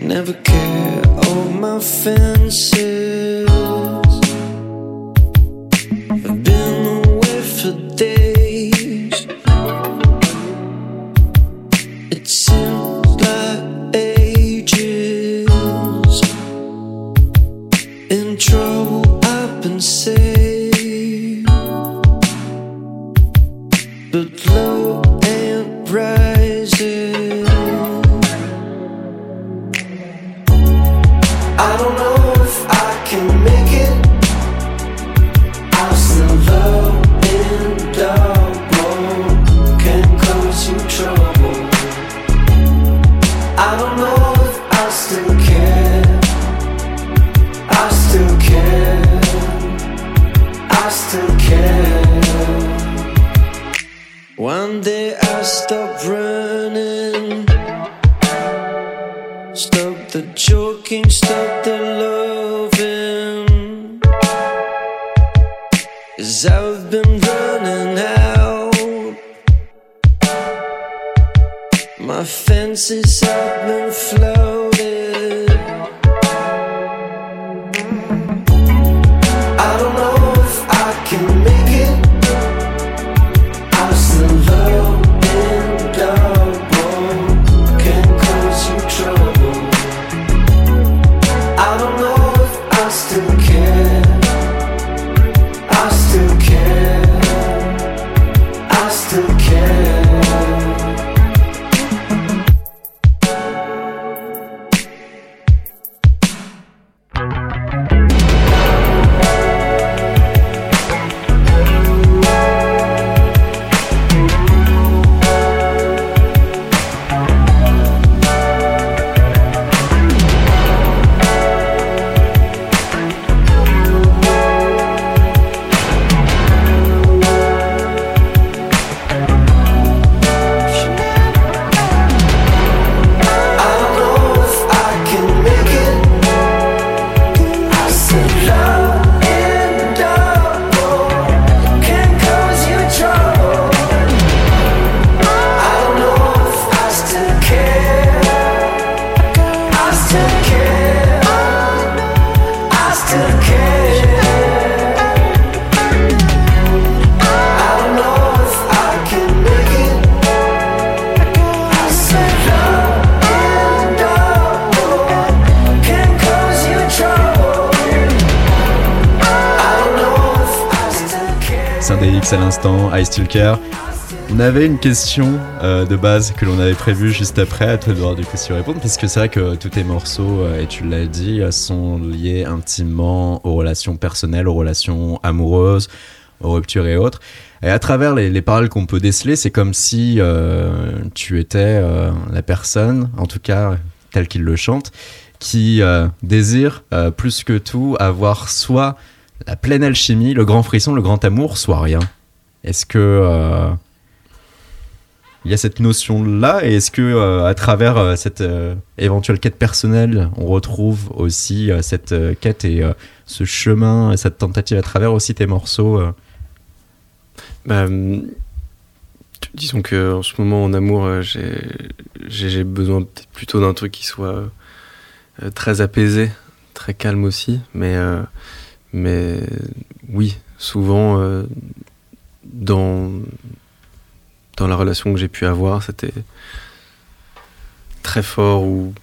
Never I. On avait une question euh, de base que l'on avait prévue juste après, à toi de voir du coup tu répondre, parce que c'est vrai que tous tes morceaux, euh, et tu l'as dit, euh, sont liés intimement aux relations personnelles, aux relations amoureuses, aux ruptures et autres. Et à travers les, les paroles qu'on peut déceler, c'est comme si tu étais la personne, en tout cas telle qu'il le chante, qui désire plus que tout avoir soit la pleine alchimie, le grand frisson, le grand amour, soit rien. Est-ce que euh, il y a cette notion-là et est-ce que euh, à travers euh, cette éventuelle quête personnelle, on retrouve aussi cette quête et ce chemin et cette tentative à travers aussi tes morceaux Bah, hum, disons que en ce moment en amour, j'ai besoin peut-être plutôt d'un truc qui soit très apaisé, très calme aussi, mais oui, souvent dans dans la relation que j'ai pu avoir, c'était très fort ou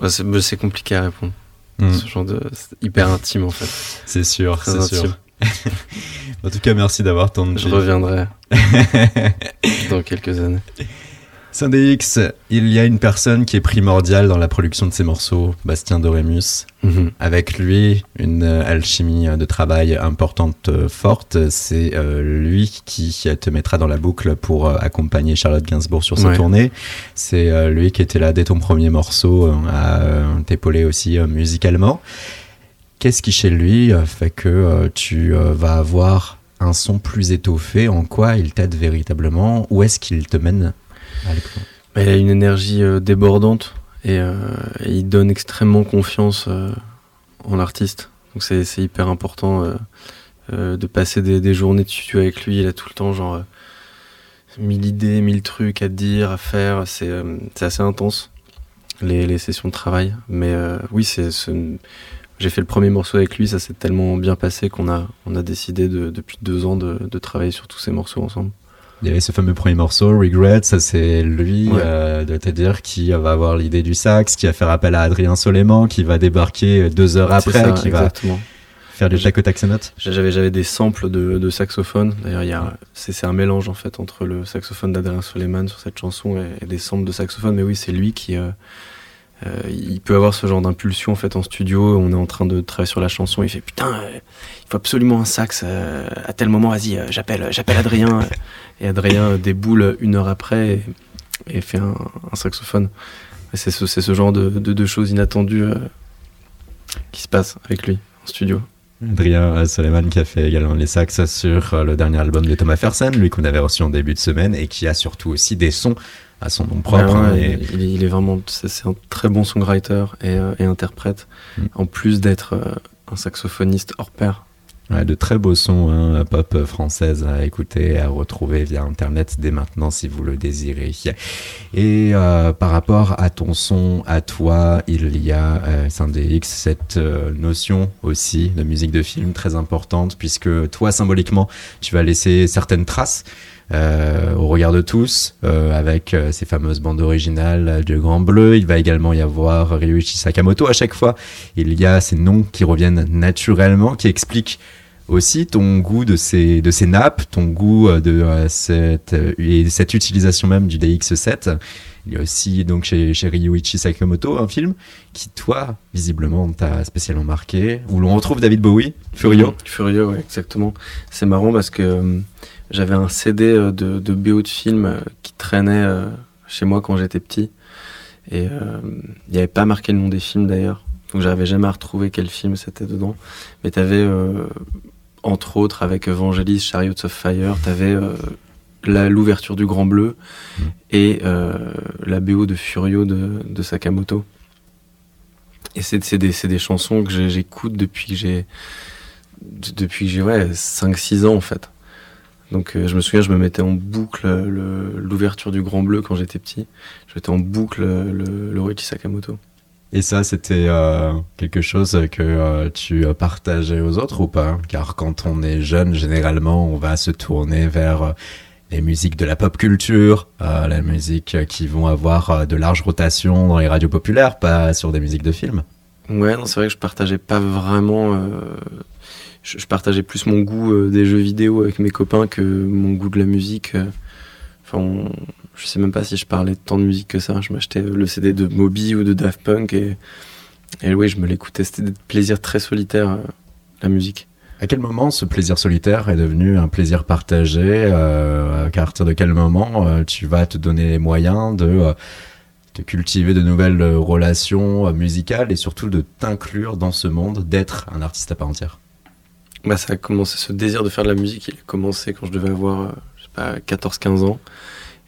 Ouais, c'est compliqué à répondre. Ce genre de c'est hyper intime en fait, [laughs] C'est sûr, c'est sûr. [laughs] En tout cas, merci d'avoir tendu. Je reviendrai [laughs] dans quelques années. Syndex, il y a une personne qui est primordiale dans la production de ces morceaux, Bastien Dorémus. Mhm. Avec lui, une euh, alchimie euh, de travail importante, euh, forte. C'est euh, lui qui te mettra dans la boucle pour euh, accompagner Charlotte Gainsbourg sur sa Ouais. tournée. C'est euh, lui qui était là dès ton premier morceau à t'épauler aussi musicalement. Qu'est-ce qui chez lui fait que tu vas avoir un son plus étoffé? En quoi il t'aide véritablement? Où est-ce qu'il te mène? Il a une énergie euh, débordante et, euh, et il donne extrêmement confiance euh, en artiste. Donc c'est hyper important de passer des, journées de studio avec lui. Il a tout le temps genre mille idées, mille trucs à dire, à faire. C'est assez intense les, sessions de travail. Mais oui, j'ai fait le premier morceau avec lui. Ça s'est tellement bien passé qu'on a décidé de, depuis deux ans de travailler sur tous ces morceaux ensemble. Il y avait ce fameux premier morceau, Regret, ça c'est lui, Ouais. euh, de te dire, qui va avoir l'idée du sax, qui va faire appel à Adrien Soleiman, qui va débarquer deux heures après, ça, qui exactement. va faire ses notes. J'avais j'avais des samples de, de saxophone. D'ailleurs, il y a c'est un mélange en fait entre le saxophone d'Adrien Suleiman sur cette chanson et, et des samples de saxophone. Mais oui, c'est lui qui euh, euh, il peut avoir ce genre d'impulsion en fait en studio. On est en train de travailler sur la chanson. Il fait putain, euh, il faut absolument un sax euh, à tel moment. Vas-y, euh, j'appelle j'appelle Adrien. [laughs] et Adrien euh, déboule une heure après et, et fait un, un saxophone. C'est ce, genre de, de, de choses inattendues euh, qui se passent avec lui en studio. Adrien euh, Soleiman qui a fait également les sax sur euh, le dernier album de Thomas Fersen, lui qu'on avait reçu en début de semaine, et qui a surtout aussi des sons à son nom propre. Ouais, hein, ouais, et- il, est, il est vraiment, c'est c'est un très bon songwriter et, euh, et interprète, Mm. en plus d'être euh, un saxophoniste hors pair. Ouais, de très beaux sons hein, pop française à écouter et à retrouver via internet dès maintenant si vous le désirez. Et euh, par rapport à ton son, à toi, il y a euh, X cette euh, notion aussi de musique de film très importante puisque toi symboliquement tu vas laisser certaines traces. Euh, au regard de tous, euh, avec euh, ces fameuses bandes originales de Grand Bleu. Il va également y avoir Ryuichi Sakamoto à chaque fois. Il y a ces noms qui reviennent naturellement, qui expliquent aussi ton goût de ces, de ces nappes, ton goût euh, de euh, cette, euh, et cette utilisation même du DX7. Il y a aussi donc chez, chez Ryuichi Sakamoto un film qui, toi, visiblement, t'a spécialement marqué, où l'on retrouve David Bowie, Furio. Furio, ouais, exactement. C'est marrant parce que euh, j'avais un CD euh, de, de BO de film euh, qui traînait euh, chez moi quand j'étais petit. Et il n'y avait pas marqué le nom des films d'ailleurs. Donc j'arrivais jamais à retrouver quel film c'était dedans. Mais t'avais, euh, entre autres, avec Evangelis, Chariots of Fire, t'avais euh, la- l'ouverture du Grand Bleu Mm. et euh, la BO de Furio de, de Sakamoto. Et c'est c'est des, c'est des chansons que j'écoute depuis que j'ai d- depuis que j'ai ouais, 5-6 ans en fait. Donc euh, je me souviens, je me mettais en boucle le- l'ouverture du Grand Bleu quand j'étais petit. Je mettais en boucle le, le Ryuichi Sakamoto. Et ça, c'était euh, quelque chose que euh, tu partageais aux autres ou pas? Car quand on est jeune, généralement, on va se tourner vers les musiques de la pop culture, musiques euh, qui vont avoir de larges rotations dans les radios populaires, pas sur des musiques de films. Ouais, non, c'est vrai que je partageais pas vraiment. Je, partageais plus mon goût euh, des jeux vidéo avec mes copains que mon goût de la musique. euh. Enfin, on- je sais même pas si je parlais tant de musique que ça. Je m'achetais le CD de Moby ou de Daft Punk et, oui, je me l'écoutais. C'était des plaisirs très solitaires, euh, la musique. À quel moment ce plaisir solitaire est devenu un plaisir partagé À partir de quel moment tu vas te donner les moyens de, cultiver de nouvelles relations musicales et surtout de t'inclure dans ce monde, d'être un artiste à part entière? Bah, ça a commencé, ce désir de faire de la musique, il a commencé quand je devais avoir, euh, je sais pas, 14-15 ans.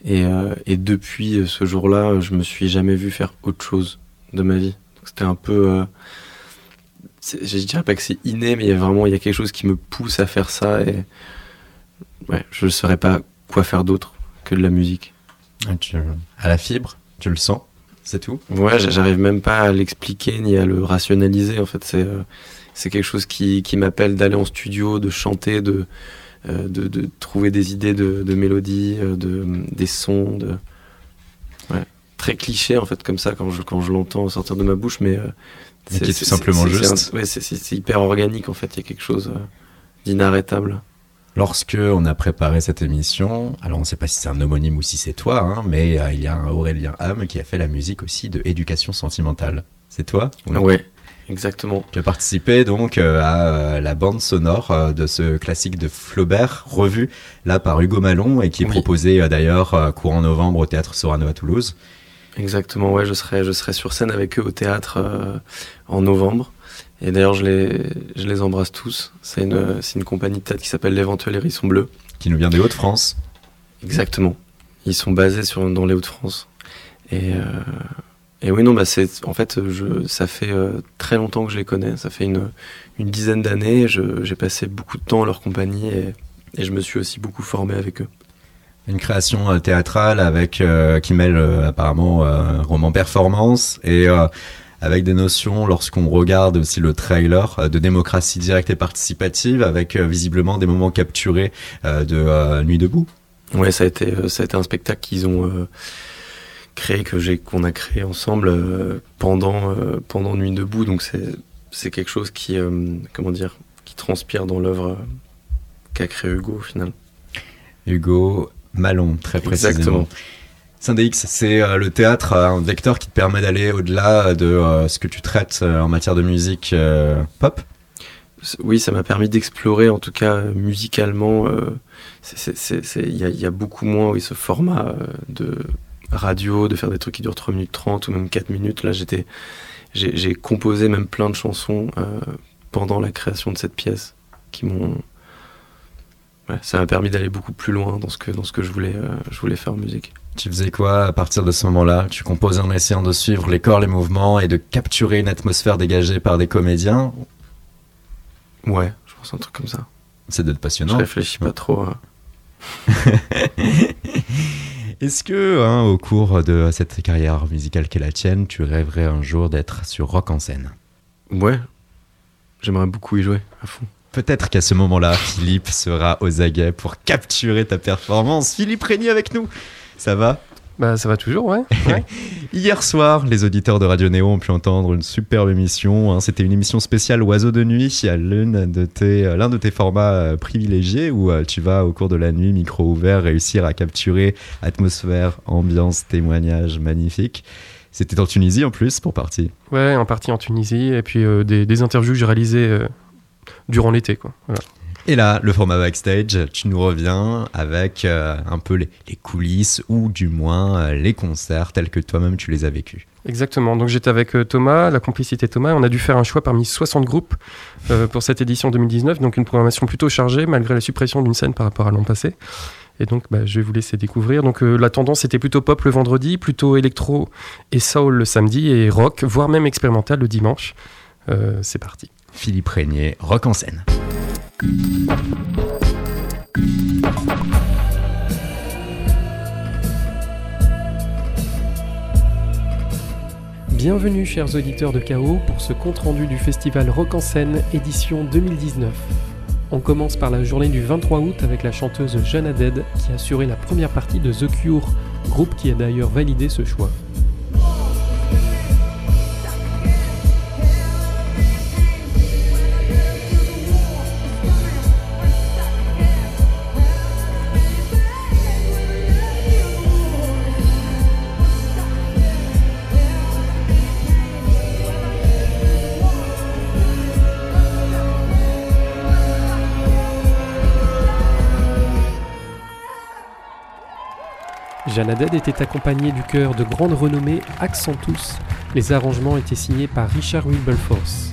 Et, euh, et depuis euh, ce jour-là, je me suis jamais vu faire autre chose de ma vie. C'était un peu. euh, je dirais pas que c'est inné, mais il y a vraiment il y a quelque chose qui me pousse à faire ça. Et ouais, je ne saurais pas quoi faire d'autre que de la musique. Ah, tu- À la fibre, tu le sens C'est tout? Ouais, j'arrive même pas à l'expliquer ni à le rationaliser. En fait, c'est euh, c'est quelque chose qui, qui m'appelle d'aller en studio, de chanter, de, euh, de, de trouver des idées de, de mélodies, euh, de, des sons, de ouais, très cliché en fait comme ça quand je quand je l'entends sortir de ma bouche, mais euh, Mais qui est tout simplement c'est- c'est juste. ouais, c'est- c'est c'est hyper organique en fait. Il y a quelque chose euh, d'inarrêtable. Lorsque on a préparé cette émission, alors on ne sait pas si c'est un homonyme ou si c'est toi, hein, mais euh, il y a un Aurélien Ham qui a fait la musique aussi de Éducation sentimentale. C'est toi ou non? Ouais, exactement. Tu as participé donc euh, à euh, la bande sonore euh, de ce classique de Flaubert, revu là par Hugo Malon et qui est Oui. proposé d'ailleurs courant novembre au théâtre Sorano à Toulouse. Exactement, ouais, je serai, je serai sur scène avec eux au théâtre euh, en novembre. Et d'ailleurs, je les, je les embrasse tous. C'est une, c'est une compagnie de théâtre qui s'appelle l'Éventuel Hérisson Bleu. qui nous vient des Hauts-de-France. Exactement. Ils sont basés sur, dans les Hauts-de-France. Et, euh, Et oui, non, bah c'est en fait, je, ça fait euh, très longtemps que je les connais. Ça fait une, une dizaine d'années. J'ai passé beaucoup de temps en leur compagnie et, et je me suis aussi beaucoup formé avec eux. Une création euh, théâtrale avec euh, qui mêle euh, apparemment roman performance et avec des notions lorsqu'on regarde aussi le trailer de démocratie directe et participative avec visiblement des moments capturés de Nuit debout. Ouais, ça a été, ça a été un spectacle qu'ils ont créé, que j'ai, qu'on a créé ensemble euh, pendant, euh, pendant Nuit debout. Donc c'est, c'est quelque chose qui, euh, comment dire, qui transpire dans l'œuvre euh, qu'a créé Hugo au final. Hugo Malon, très précisément. Exactement. Syndix, c'est euh, le théâtre, un vecteur qui te permet d'aller au-delà de ce que tu traites en matière de musique pop. Oui, ça m'a permis d'explorer, en tout cas musicalement. euh, Il y, a, il y a beaucoup moins, oui, ce format de radio, de faire des trucs qui durent 3 minutes 30 ou même 4 minutes. Là, j'étais, j'ai composé même plein de chansons euh, pendant la création de cette pièce qui m'ont. Ouais, ça m'a permis d'aller beaucoup plus loin dans ce que, dans ce que je, voulais, euh, je voulais faire en musique. Tu faisais quoi à partir de ce moment-là? Tu composais en essayant de suivre les corps, les mouvements et de capturer une atmosphère dégagée par des comédiens? Ouais, je pense un truc comme ça. C'est d'être Je passionnant. réfléchis pas trop. hein. [laughs] Est-ce que, hein, au cours de cette carrière musicale qu'est la tienne, tu rêverais un jour d'être sur Rock en scène? Ouais, j'aimerais beaucoup y jouer à fond. Peut-être qu'à ce moment-là, Philippe sera aux aguets pour capturer ta performance. Philippe Régnier avec nous. Ça va? Bah ça va toujours, ouais. [laughs] ouais. Hier soir, les auditeurs de Radio Néo ont pu entendre une superbe émission. hein. C'était une émission spéciale Oiseau de nuit. A l'une de tes, euh, l'un de tes formats euh, privilégiés où euh, tu vas, au cours de la nuit, micro ouvert, réussir à capturer atmosphère, ambiance, témoignage magnifique. C'était en Tunisie en plus pour partie. ouais, en partie en Tunisie, et puis euh, des, des interviews que j'ai réalisées euh, durant l'été, quoi. Voilà. Et là, le format backstage, tu nous reviens avec euh, un peu les, les coulisses ou du moins euh, les concerts tels que toi-même tu les as vécus. Exactement. Donc j'étais avec euh, Thomas, la complicité Thomas. et On a dû faire un choix parmi 60 groupes pour cette édition 2019. Donc une programmation plutôt chargée malgré la suppression d'une scène par rapport à l'an passé. Et donc bah, je vais vous laisser découvrir. Donc la tendance était plutôt pop le vendredi, plutôt électro et soul le samedi et rock, voire même expérimental le dimanche. C'est parti. Philippe Régnier, rock en scène. Bienvenue chers auditeurs de Chaos pour ce compte-rendu du festival Rock en scène édition 2019. On commence par la journée du 23 août avec la chanteuse Jeanne Haddad qui a assuré la première partie de The Cure, groupe qui a d'ailleurs validé ce choix. Jeanne Haddad était accompagnée du chœur de grande renommée Accentus. Les arrangements étaient signés par Richard Wilberforce.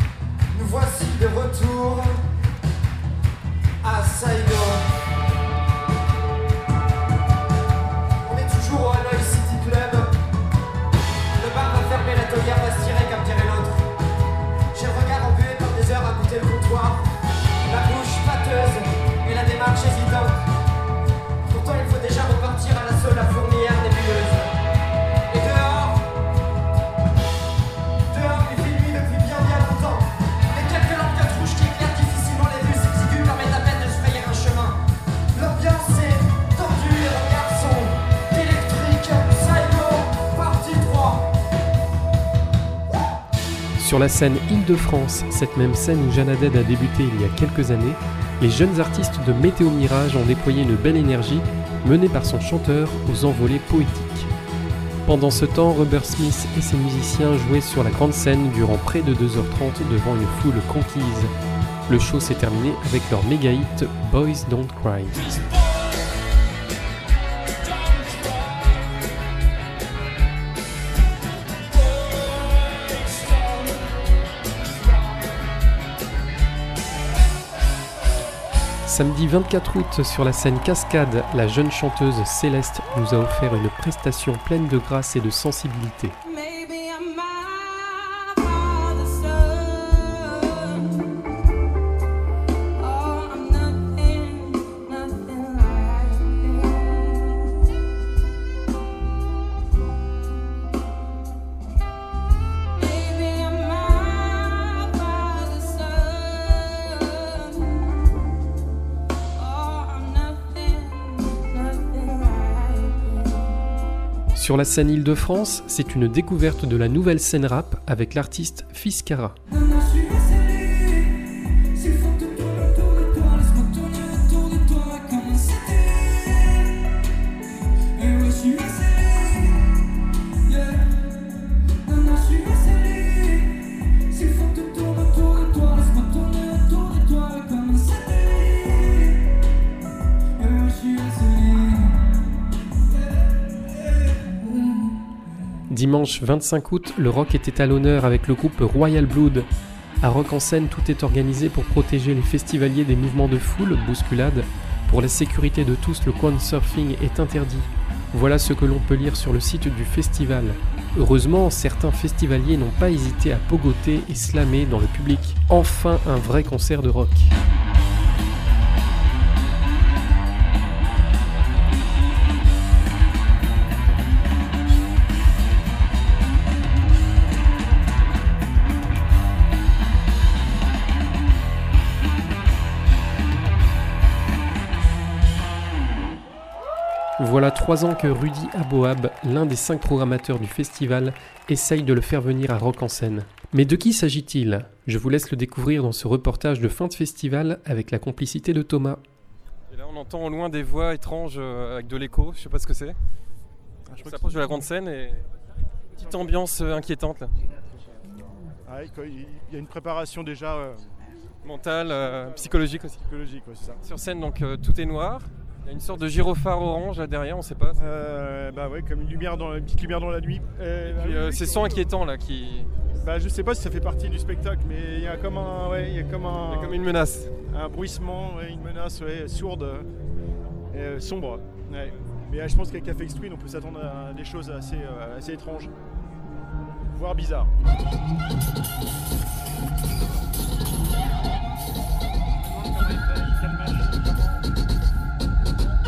Sur la scène Île-de-France, cette même scène où Jeanne Haddad a débuté il y a quelques années, les jeunes artistes de Météo Mirage ont déployé une belle énergie menée par son chanteur aux envolées poétiques. Pendant ce temps, Robert Smith et ses musiciens jouaient sur la grande scène durant près de 2h30 devant une foule conquise. Le show s'est terminé avec leur méga hit Boys Don't Cry. Samedi 24 août, sur la scène Cascade, la jeune chanteuse Céleste nous a offert une prestation pleine de grâce et de sensibilité. Sur la scène Île-de-France, c'est une découverte de la nouvelle scène rap avec l'artiste Fiskara. Dimanche 25 août, le rock était à l'honneur avec le groupe Royal Blood. À Rock en scène, tout est organisé pour protéger les festivaliers des mouvements de foule, bousculade. Pour la sécurité de tous, le surfing est interdit. Voilà ce que l'on peut lire sur le site du festival. Heureusement, certains festivaliers n'ont pas hésité à pogoter et slammer dans le public. Enfin un vrai concert de rock. Voilà trois ans que Rudy Aboab, l'un des cinq programmateurs du festival, essaye de le faire venir à Rock en scène. Mais de qui s'agit-il? Je vous laisse le découvrir dans ce reportage de fin de festival avec la complicité de Thomas. Et là, on entend au loin des voix étranges euh, avec de l'écho. Je sais pas ce que c'est. On s'approche de la grande scène et petite ambiance euh, inquiétante là. Ah il y a une préparation déjà euh, Mentale, euh, psychologique aussi. psychologique, ouais, c'est ça. Sur scène, donc euh, tout est noir. Il y a une sorte de gyrophare orange là derrière, on sait pas. Euh, bah ouais, comme une lumière dans une petite lumière dans la nuit. Euh, euh, oui, ces sons inquiétants là qui. Bah je sais pas si ça fait partie du spectacle, mais il y a comme un, ouais, il y a comme un, Il y a comme une menace. un bruissement, ouais, une menace, ouais, sourde, et, euh, sombre. Ouais. Mais je pense qu'avec Afex Twin, on peut s'attendre à des choses assez, assez étranges, voire bizarres.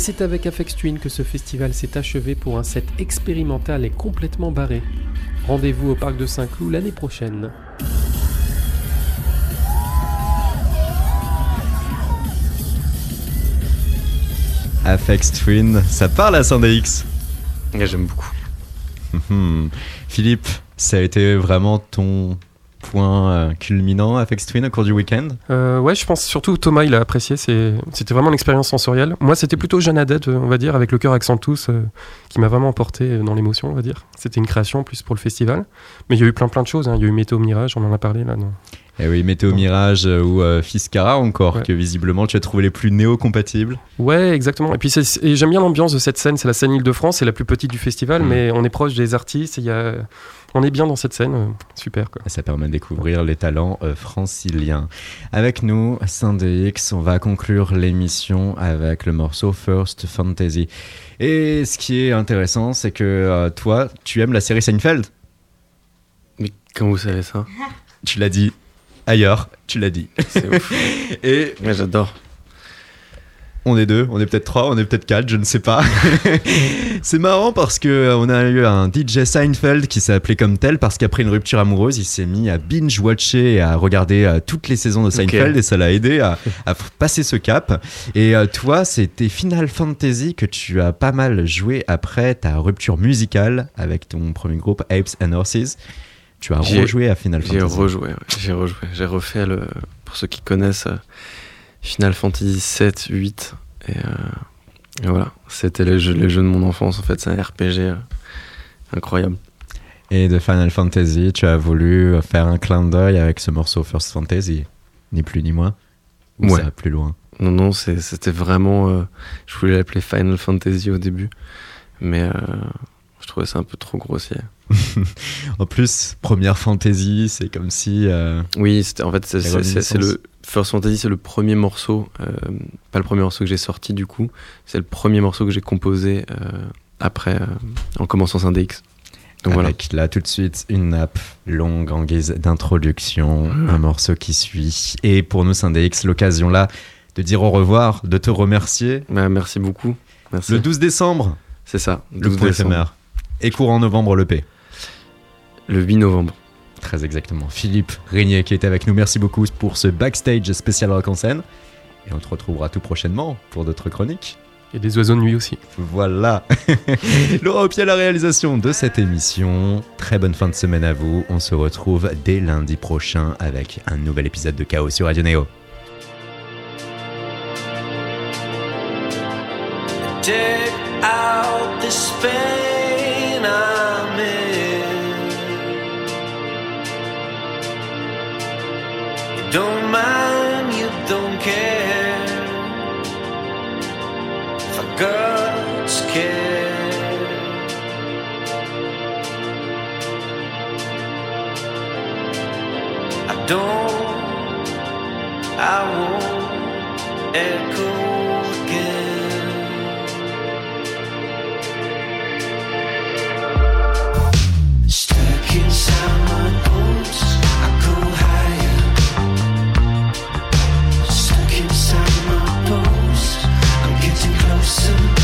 c'est avec Afex Twin que ce festival s'est achevé pour un set expérimental et complètement barré. Rendez-vous au parc de Saint-Cloud l'année prochaine. Afex Twin, ça parle à. Ouais, J'aime beaucoup. Mhm. Philippe, ça a été vraiment ton point euh, culminant Afex Twin au cours du week-end Euh, ouais, je pense surtout Thomas, il a apprécié. C'était vraiment l'expérience sensorielle. Moi, c'était plutôt Jeanne Haddad, euh, on va dire, avec le cœur accent tous, euh, qui m'a vraiment emporté dans l'émotion, on va dire. C'était une création plus pour le festival. Mais il y a eu plein plein de choses. hein. Il y a eu Météo Mirage, on en a parlé là. Eh oui, Météo Mirage euh, ou euh, Fiskara encore, Ouais. que visiblement tu as trouvé les plus néo-compatibles. Ouais, exactement. Et puis et j'aime bien l'ambiance de cette scène. C'est la scène Île-de-France, c'est la plus petite du festival, Mm. mais on est proche des artistes. et Il y a... On est bien dans cette scène. Super quoi. Ça permet de découvrir les talents euh, franciliens. Avec nous, Sandix, on va conclure l'émission avec le morceau First Fantasy. Et ce qui est intéressant, c'est que euh, toi, tu aimes la série Seinfeld. Mais comment vous savez ça? Tu l'as dit ailleurs, tu l'as dit. [laughs] C'est ouf. Et Ouais, j'adore. on est deux, on est peut-être trois, on est peut-être quatre, je ne sais pas. [laughs] c'est marrant parce que euh, on a eu un DJ Seinfeld qui s'est appelé comme tel parce qu'après une rupture amoureuse, il s'est mis à binge-watcher et à regarder euh, toutes les saisons de Seinfeld et ça l'a aidé à, à passer ce cap. Et euh, toi, c'était Final Fantasy que tu as pas mal joué après ta rupture musicale avec ton premier groupe Apes and Horses. Tu as J'ai- rejoué à Final J'ai Fantasy. rejoué, ouais, j'ai rejoué. J'ai refait le. Pour ceux qui connaissent euh, Final Fantasy 7, 8. Et, euh, et voilà, c'était les jeux, les jeux de mon enfance en fait. C'est un RPG euh, incroyable. Et de Final Fantasy, tu as voulu faire un clin d'œil avec ce morceau First Fantasy, ni plus ni moins. Ou Ouais. ça va plus loin? Non, non, c'était vraiment. euh, je voulais l'appeler Final Fantasy au début. Mais je trouvais ça un peu trop grossier. [laughs] En plus, première fantasy, c'est comme si. euh, Oui, en fait, c'est- le First Fantasy, c'est le premier morceau, euh, pas le premier morceau que j'ai sorti du coup, c'est le premier morceau que j'ai composé euh, après, en commençant Syndex. Donc voilà. avec là tout de suite une nappe longue en guise d'introduction, un morceau qui suit. Et pour nous, Syndex, l'occasion là de dire au revoir, de te remercier. Bah, merci beaucoup. Merci. Le 12 décembre, C'est ça. le 12 point décembre. éphémère. Et courant novembre, le P. Le 8 novembre. Très exactement. Philippe Régnier qui était avec nous. Merci beaucoup pour ce backstage spécial rock en scène. Et on te retrouvera tout prochainement pour d'autres chroniques. Et des oiseaux de nuit aussi. Voilà. [laughs] Laura Opier à la réalisation de cette émission. Très bonne fin de semaine à vous. On se retrouve dès lundi prochain avec un nouvel épisode de Chaos sur Radio Néo. Take out this don't mind, you don't care. For God's care. I don't, I won't echo person.